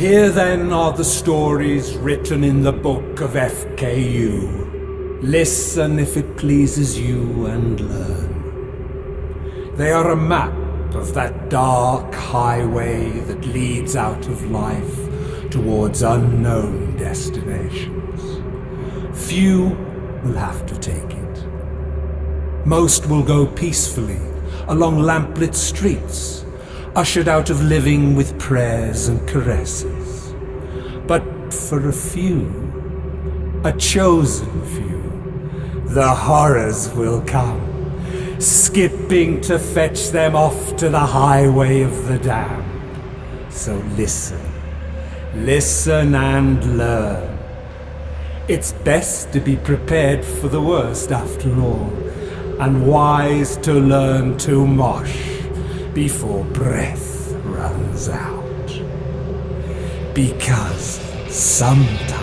Here then are the stories written in the book of FKU. Listen if it pleases you and learn. They are a map of that dark highway that leads out of life towards unknown destinations. Few will have to take it. Most will go peacefully along lamplit streets ushered out of living with prayers and caresses. But for a few, a chosen few, the horrors will come, skipping to fetch them off to the highway of the damned. So listen, listen and learn. It's best to be prepared for the worst after all, and wise to learn to mosh before breath runs out. Because sometimes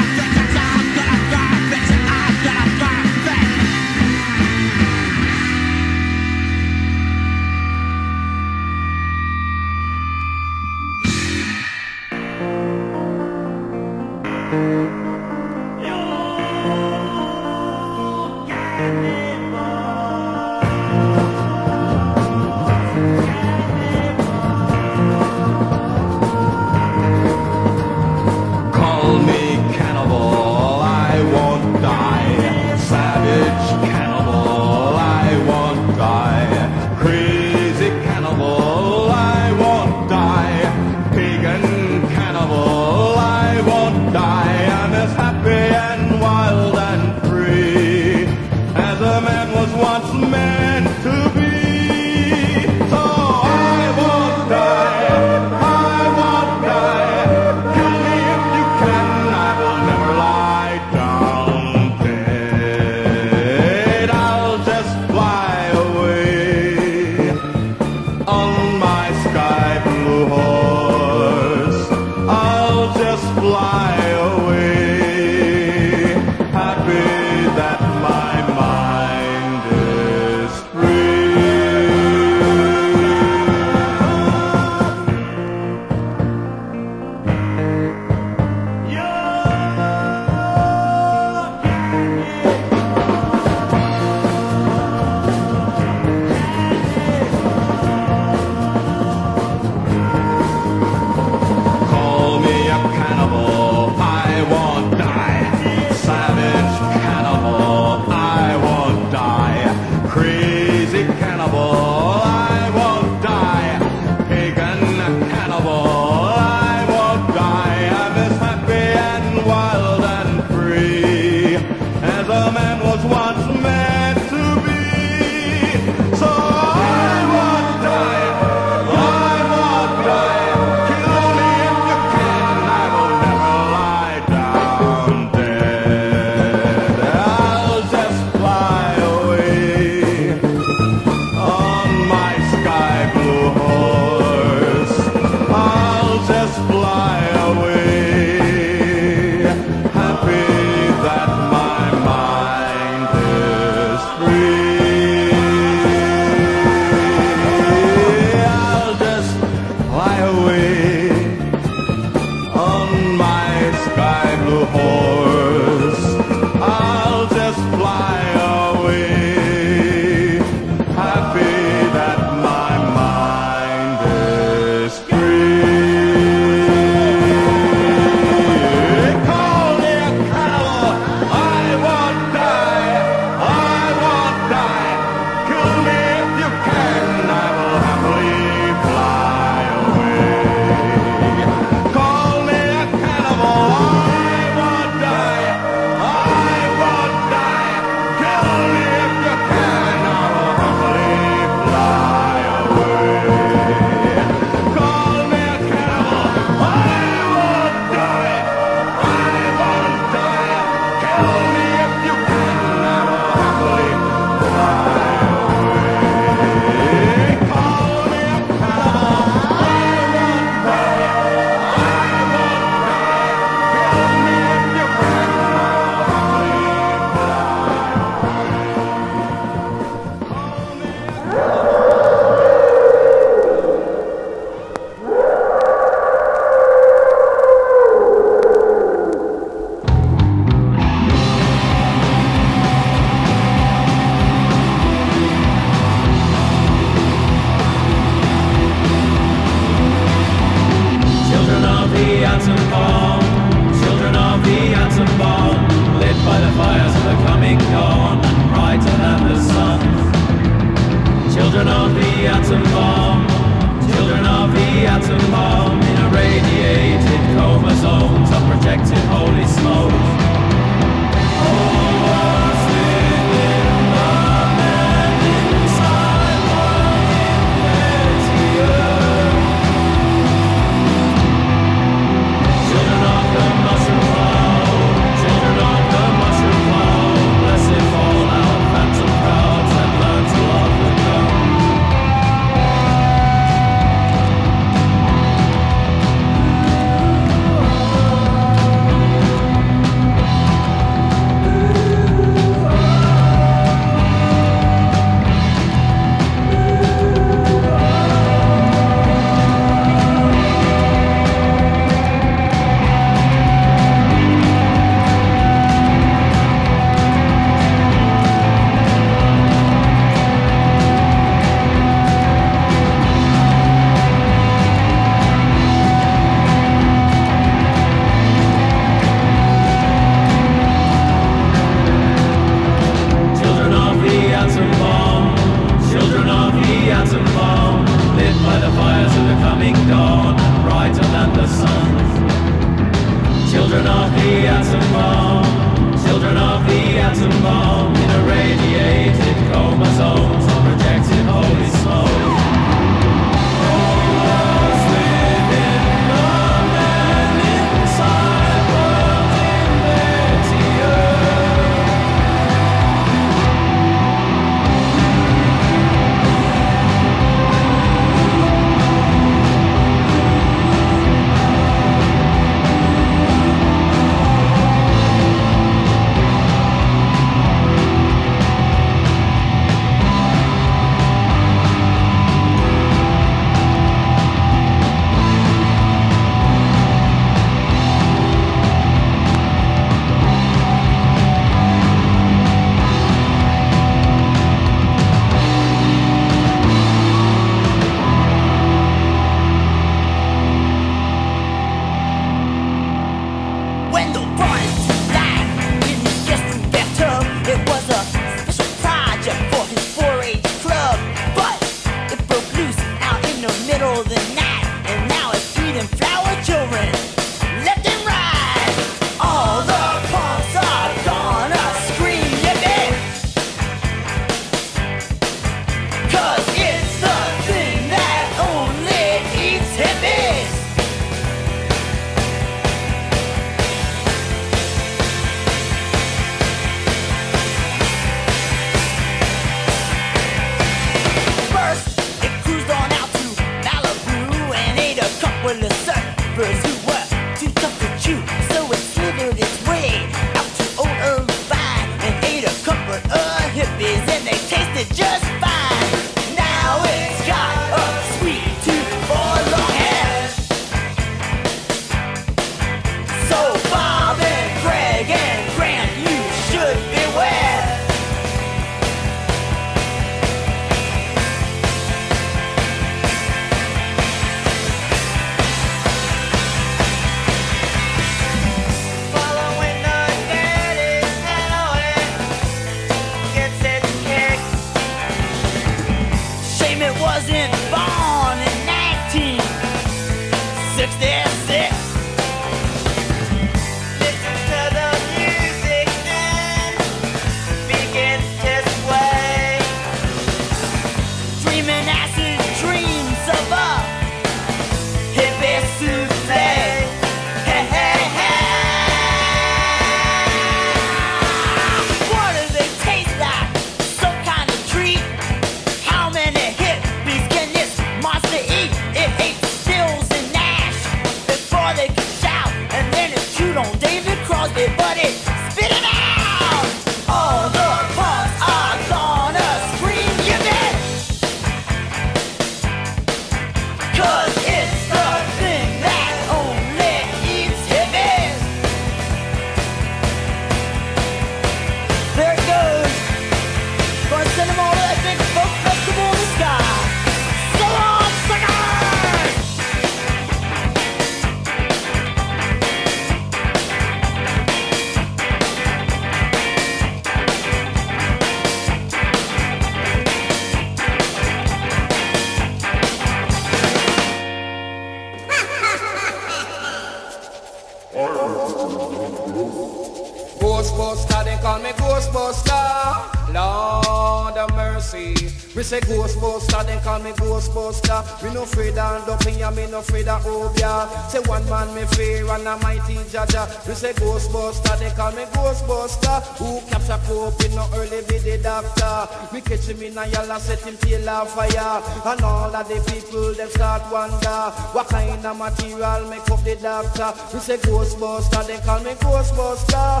We say Ghostbuster, they call me Ghostbuster. Who capture cope in no early video doctor. We catch him in a yellow, set him tail on fire. And all of the people, they start wonder. What kind of material make up the doctor? We say Ghostbuster, they call me Ghostbuster.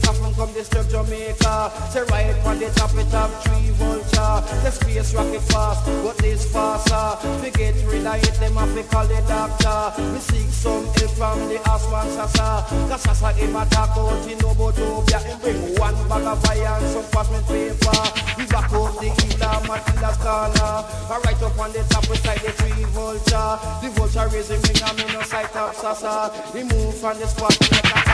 The three wheel come disturb Jamaica. Say right on the top, it have three vulture. The space rocket fast, but this faster. We get rid of them have to call the doctor. We seek some help from the Aswan Sasa. Cause as I give a talk out, about Tobia He bring one bag of fire and some parchment paper We back up the Matilda's corner And right up on the top beside the tree vulture The vulture raising ring and me no sight of Sasa He move from the spot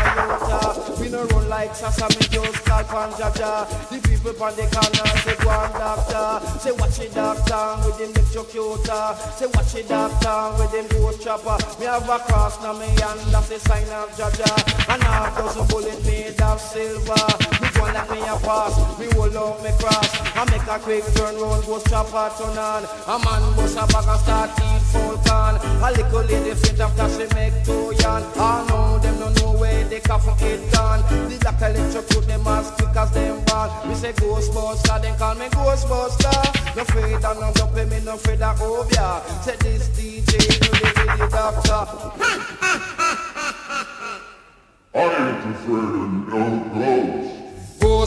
Toyota. We no run like Sasami, just scalp and Jaja. The people on the corner say go on doctor. Say watch it doctor with him electrocutor. Say watch it doctor with him ghost chopper. Me have a cross now me hand that's the sign of Jaja. And half dozen bullet made of silver. Like me a pass. Me hold out me cross. I make a quick turn round ghost chopper turn on. A man bust a bag and start eat full can. A little lady faint after she make two yarn. I know them no know where they come from it done. The doctor electrocute them as quick as them ball. We say Ghostbuster, then call me Ghostbuster. No afraid of no jumping, me no afraid of Obia. Say this DJ, really, really doctor. I ain't afraid of no ghosts.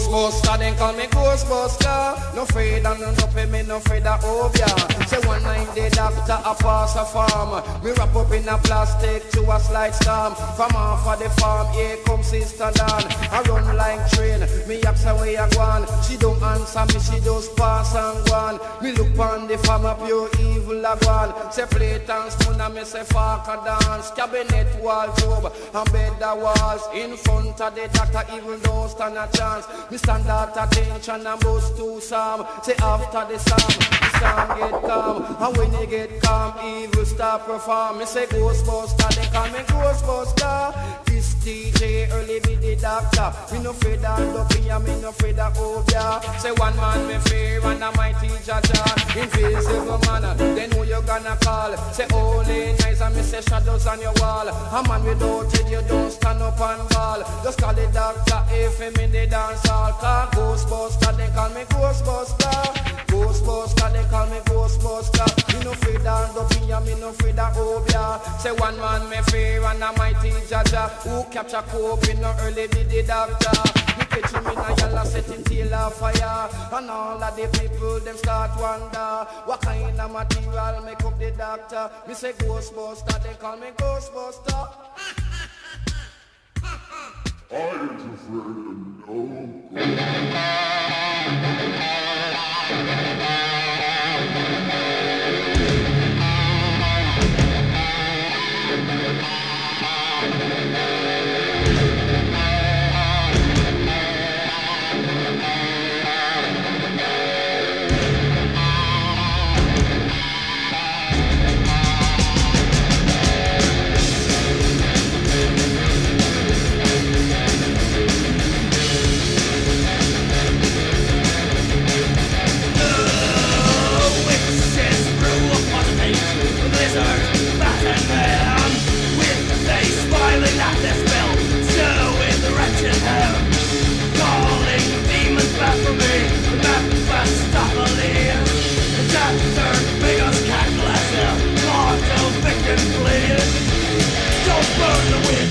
Ghostbuster, then call me Ghostbuster. No afraid of no nothing, me no afraid of Obia. Say one night the doctor a pass a farm. Me wrap up in a plastic to a slight storm. From off of the farm, here comes Sister Dan. I run like train, me ask her where you gone. She don't answer me, she just pass and go on. Me look on the farm up pure evil a gone. Say plate and spoon and me say fuck a dance. Cabinet wardrobe and bed the walls. In front of the doctor, even don't stand a chance. Me stand at attention and bust two psalm. Say after the psalm, the psalm get calm. And when you get calm, evil start perform. Me say Ghostbuster, they call me Ghostbuster. This DJ early be the doctor. Me no afraid of dopey and me no afraid of obia. Say one man me fear and a mighty jaja. Invisible man, then who you gonna call? Say holy nights and me say shadows on your wall. A man without head you don't stand up and ball. Just call the doctor if him in the dance hall. Call Ghostbuster, they call me Ghostbuster. Ghostbuster, they call me Ghostbuster. Me no afraid of dopey and me no afraid of obia. Say one man me fear and a mighty jaja. Who capture cope in no early did the doctor. Me catch him in a yellow setting tail of fire. And all of the people them start wonder what kind of material make up the doctor. Me say Ghostbuster, they call me Ghostbuster. I afraid of no ghosts. Burn the witch,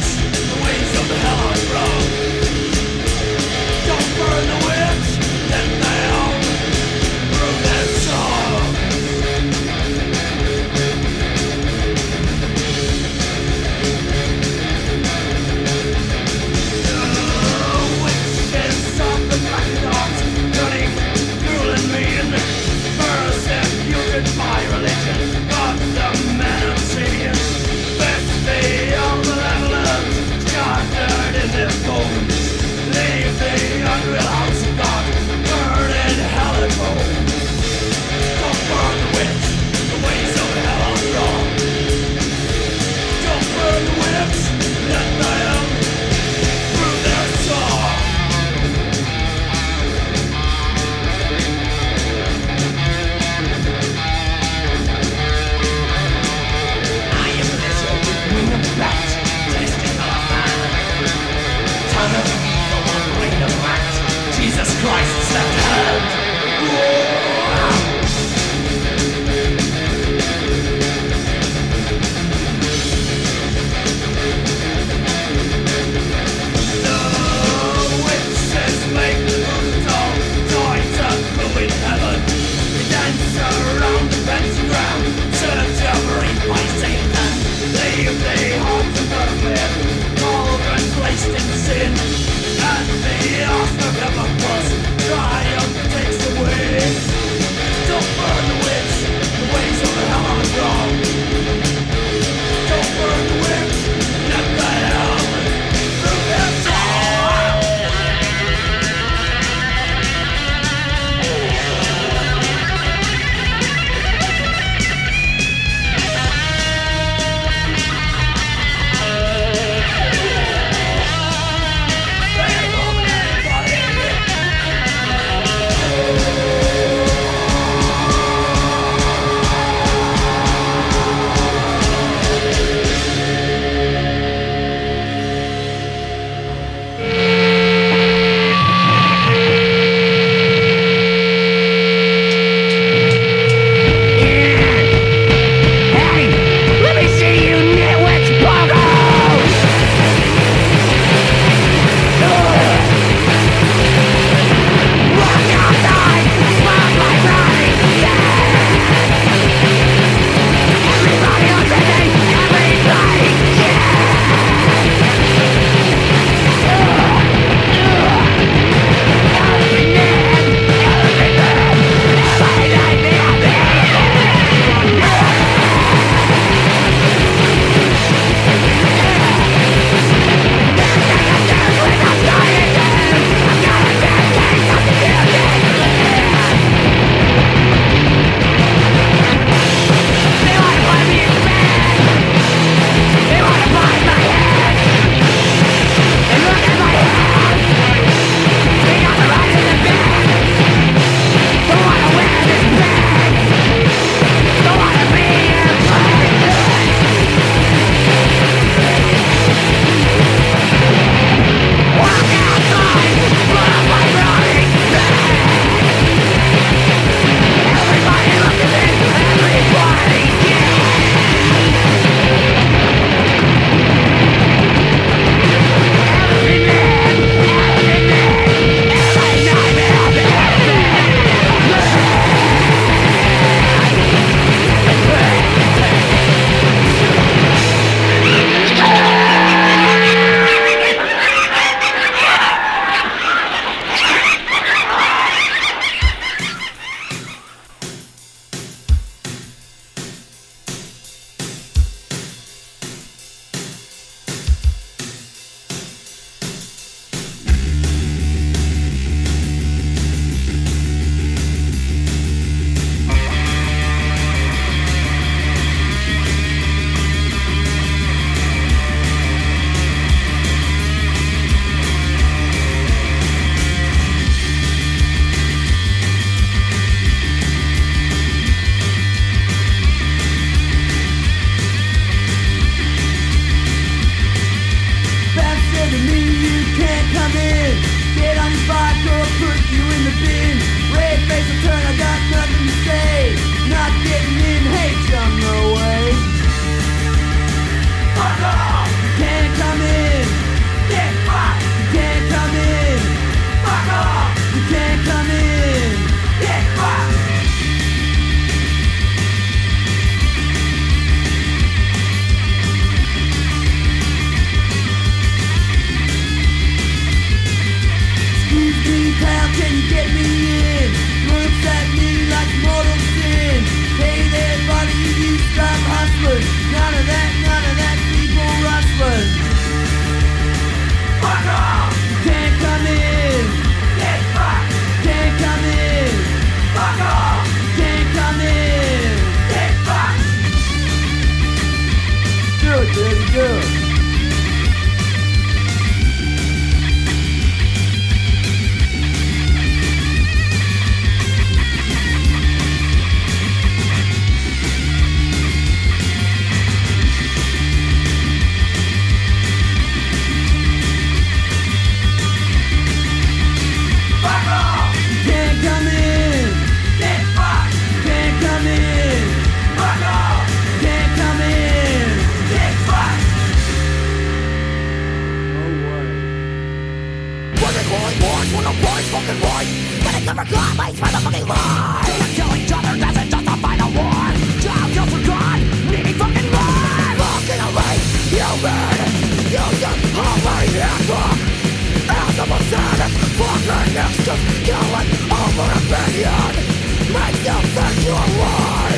to killing over opinion Makes you think you're right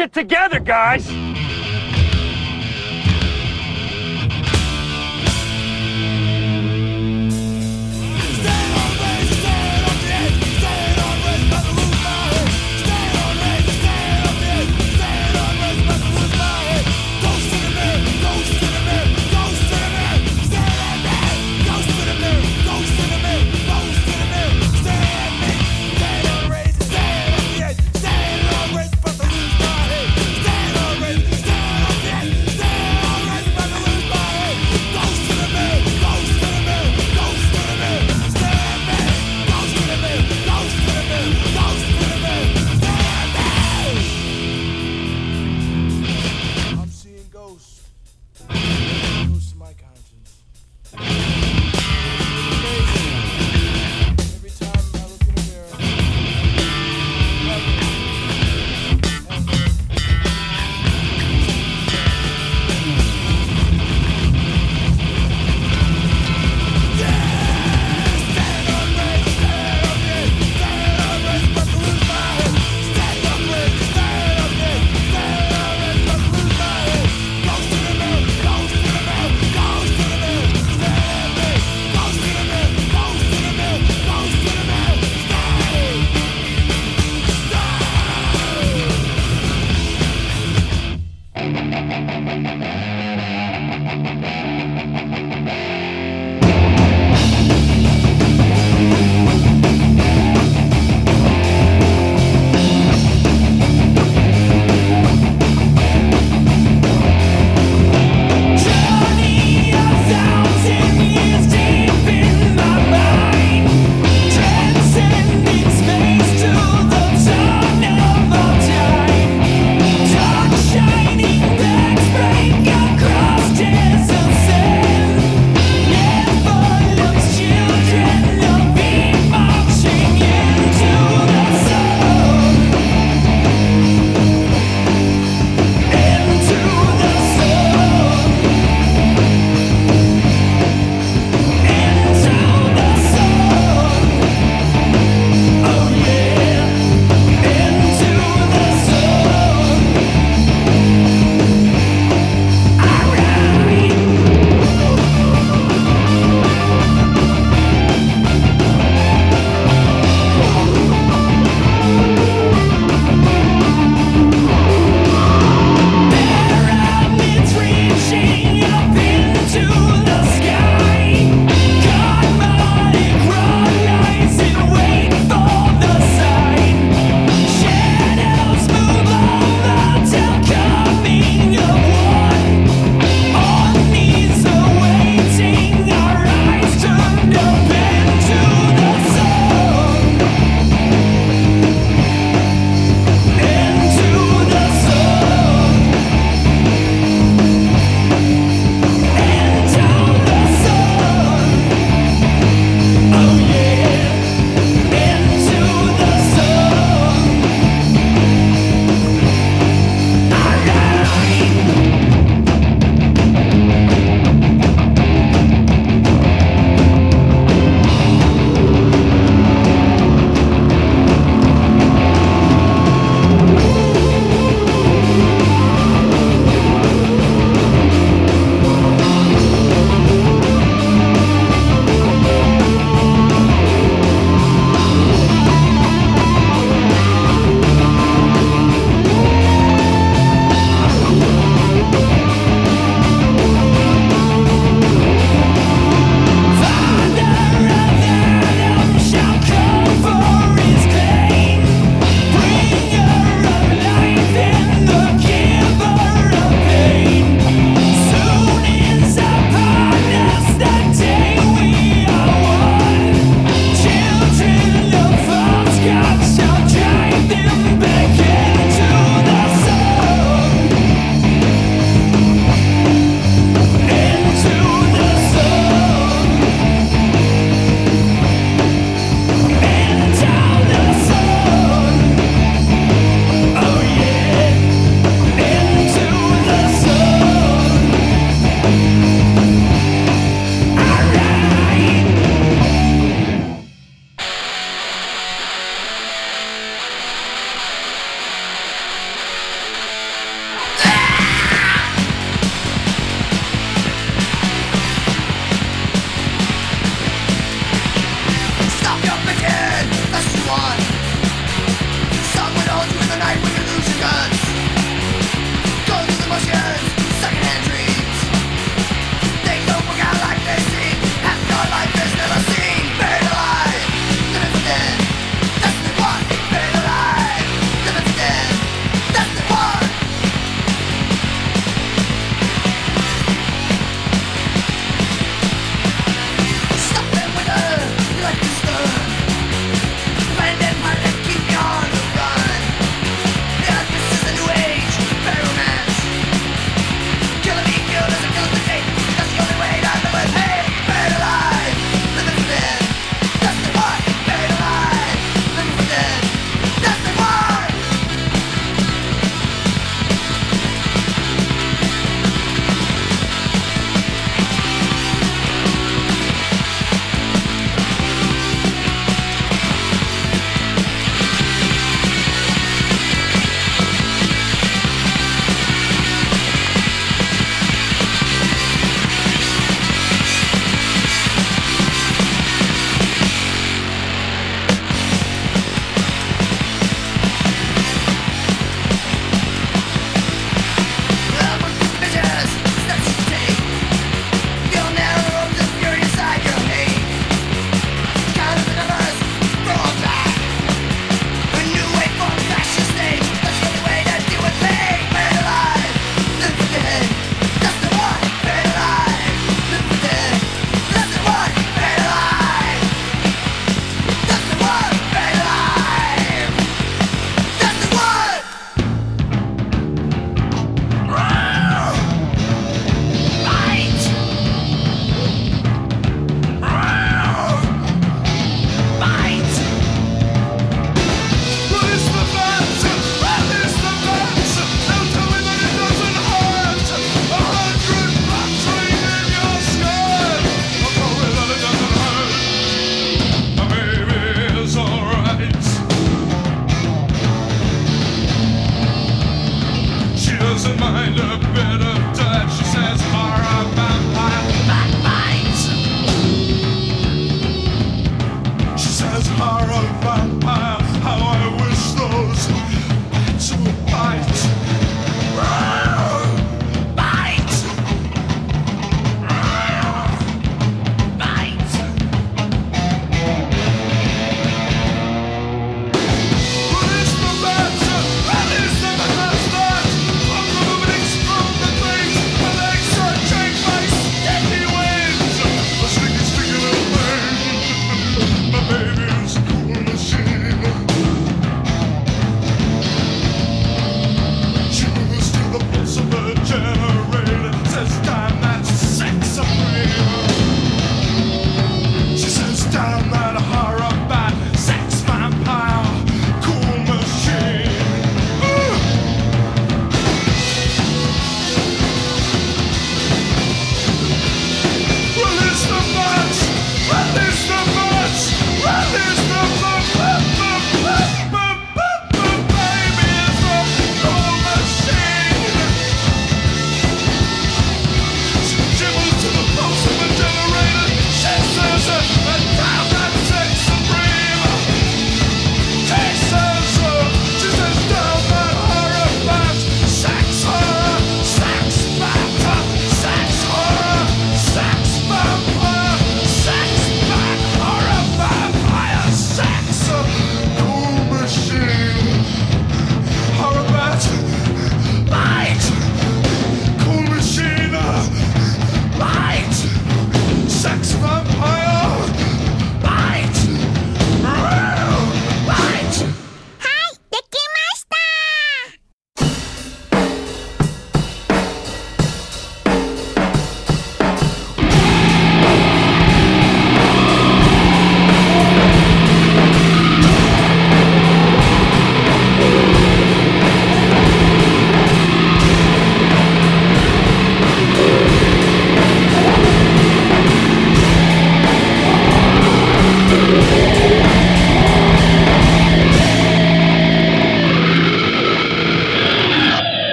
shit together, guys!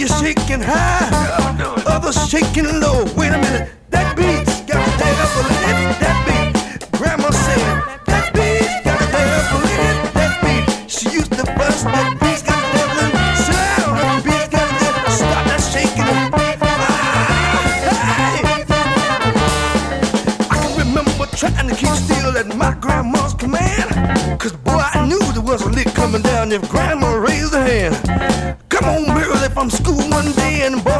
you're shaking high, others shaking low. Wait a minute, that beat's got a devil in it. That beat, Grandma said, that beat's got a devil in it. That beat, she used to bust that beat. Ah. Trying to keep still at my grandma's command. Cause boy, I knew there was a lick coming down if grandma raised her hand being born.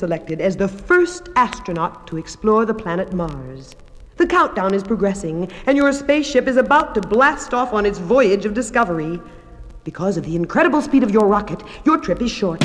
Selected as the first astronaut to explore the planet Mars. The countdown is progressing, and your spaceship is about to blast off on its voyage of discovery. Because of the incredible speed of your rocket, your trip is short.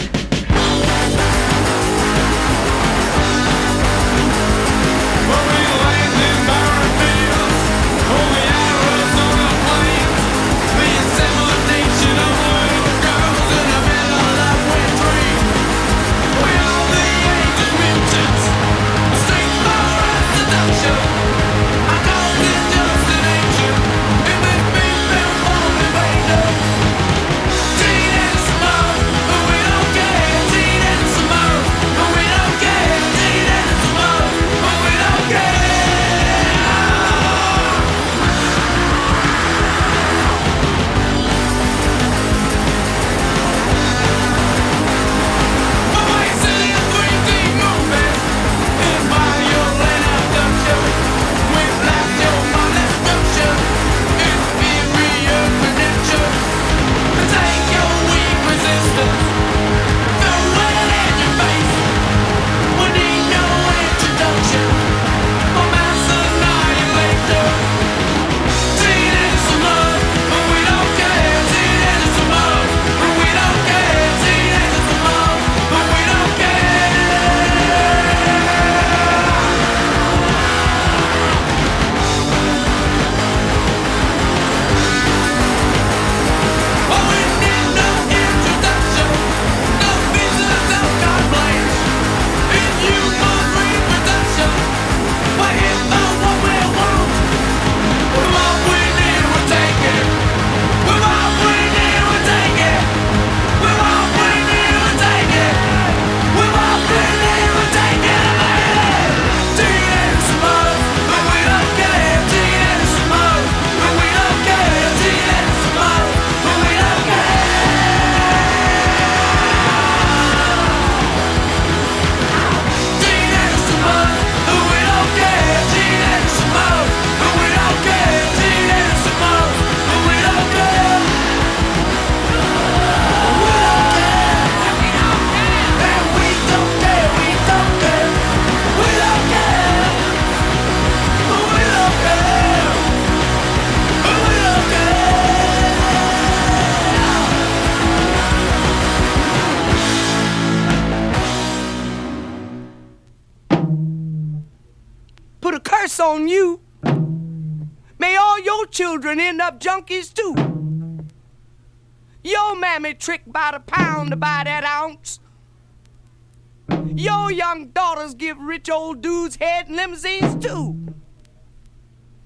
Young daughters give rich old dudes head in limousines too.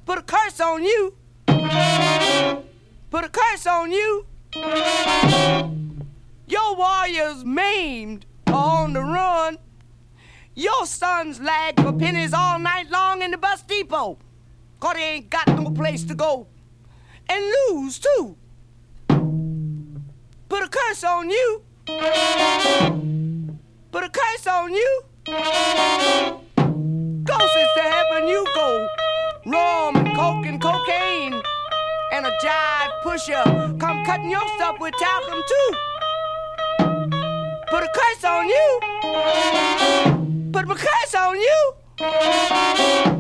Put a curse on you. Put a curse on you. Your warriors maimed on the run. Your sons lag for pennies all night long in the bus depot. Cause they ain't got no place to go. And lose too. Put a curse on you. Put a curse on you. Closest to heaven you go. Rum and coke and cocaine. And a jive pusher come cutting your stuff with talcum too. Put a curse on you. Put a curse on you.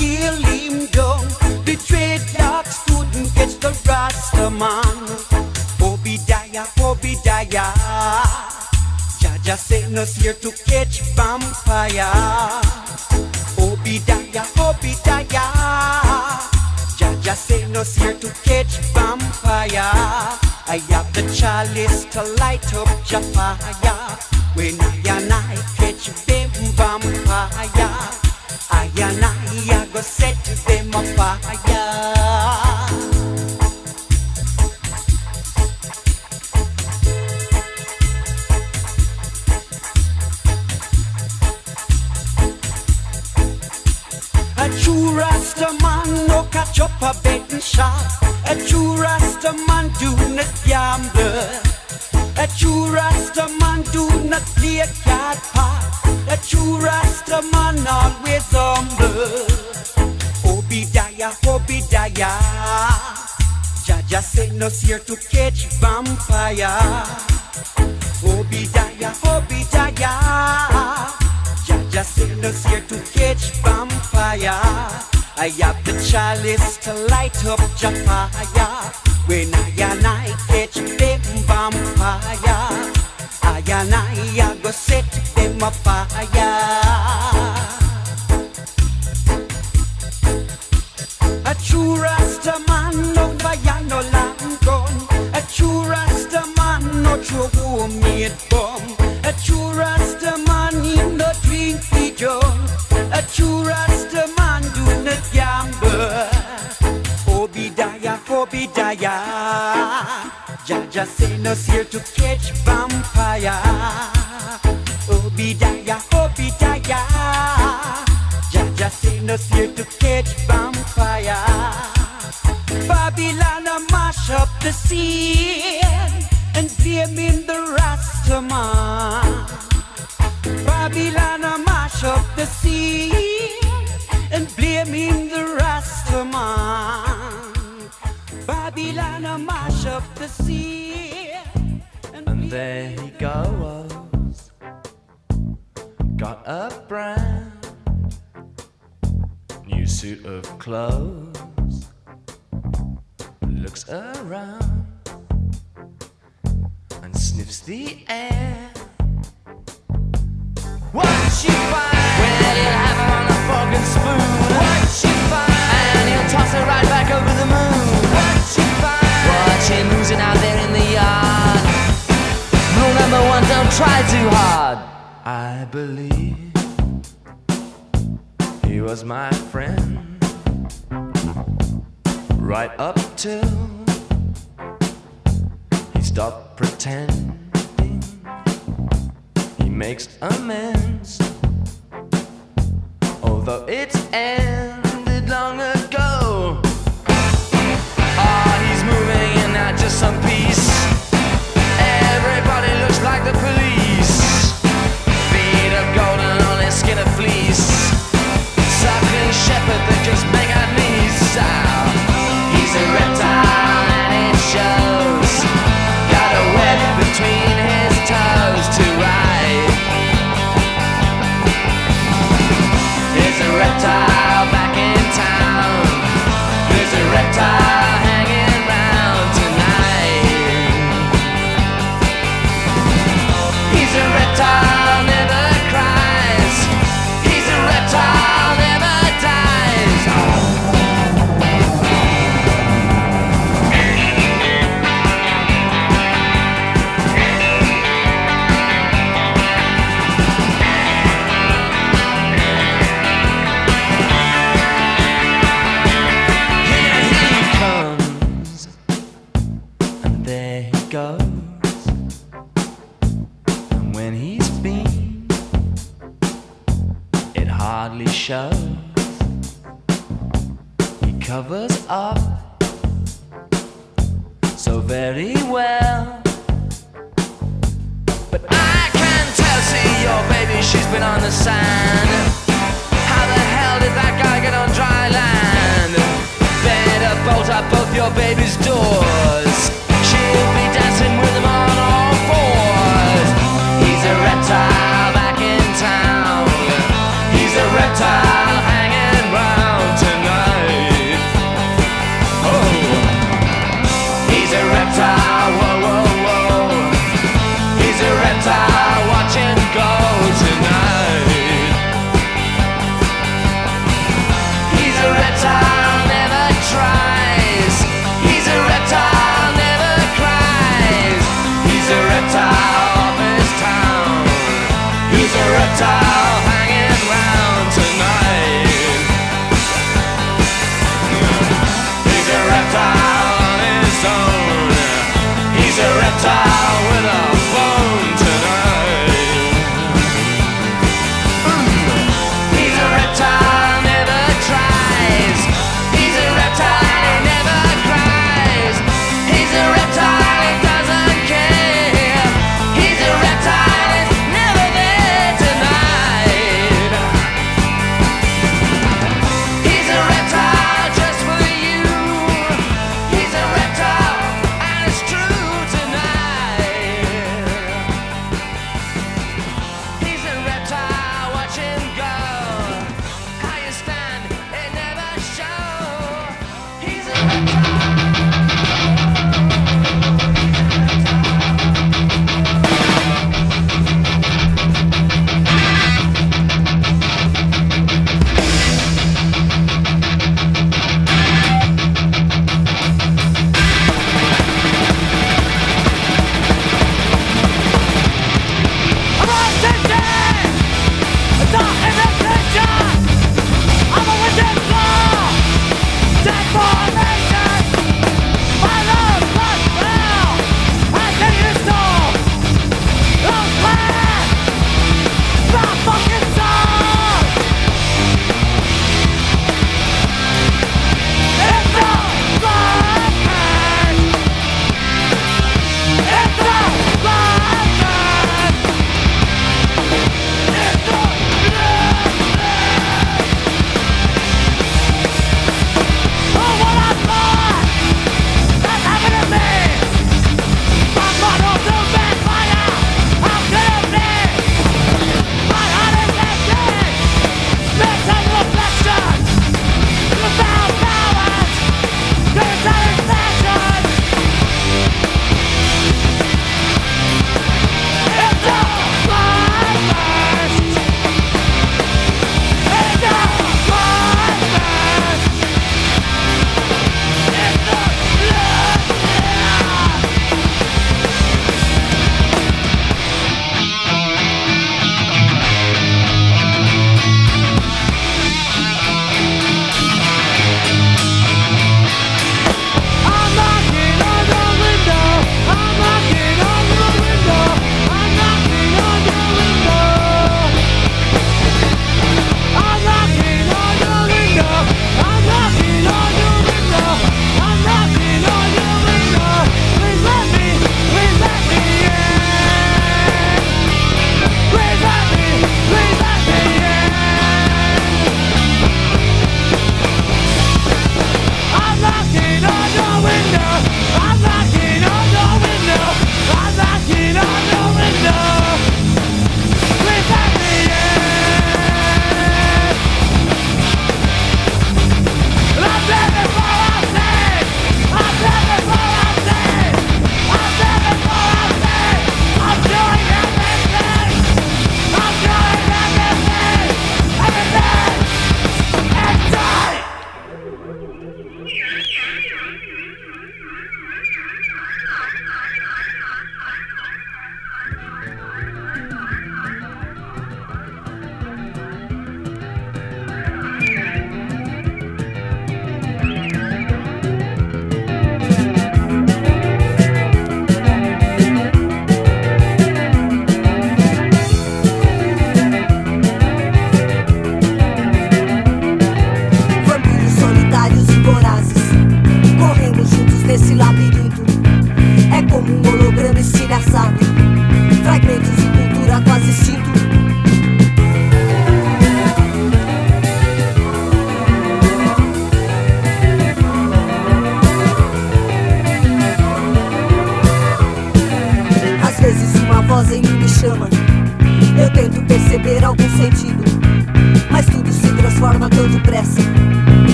Kill him down The dreadlocks couldn't catch the rasta man. Obadiah, Obadiah. Jah Jah sent us here to catch vampire. Obadiah, Obadiah. Jah Jah sent us here to catch vampire. I have the chalice to light up fire. When I and I catch them vampire, I and I, Go set them afire. A true Rasta man no catch up a betting shop. A true Rasta man do not gamble. A true Rasta man do not play card part. A true Rasta man always humble. Obadiah, Obadiah. Jah Jah sent us here to catch vampire. Obadiah, Obadiah. Jah Jah sent us here to catch vampire. I have the chalice to light up fire. When I and I catch them vampire, and I, go set them afire. A true Rasta man no fire no long gun. A true Rasta man no true homemade bomb. A true Rasta man he no drink the junk. A true Rasta man do not gamble. Obadiah, Obadiah. Jah Jah sent us here to catch vampire. Obadiah, Obadiah. Jah Jah sent us here to catch vampire. Babylon mash up the scene and blame in the Rastaman. Babylon mash up the scene and blame in the Rastaman. Babylon mash up the scene. There he goes, got a brand new suit of clothes. Looks around and sniffs the air. What she find? Well, he'll have her on a and spoon. What she find? And he'll toss her right back over the moon. What she find? Watch him losing out there number one, don't try too hard. I believe he was my friend right up till he stopped pretending. He makes amends, although it's ended long ago. Ah, he's moving in at just some peace. Police. Feet of golden on skin of fleece. Shepherd that just make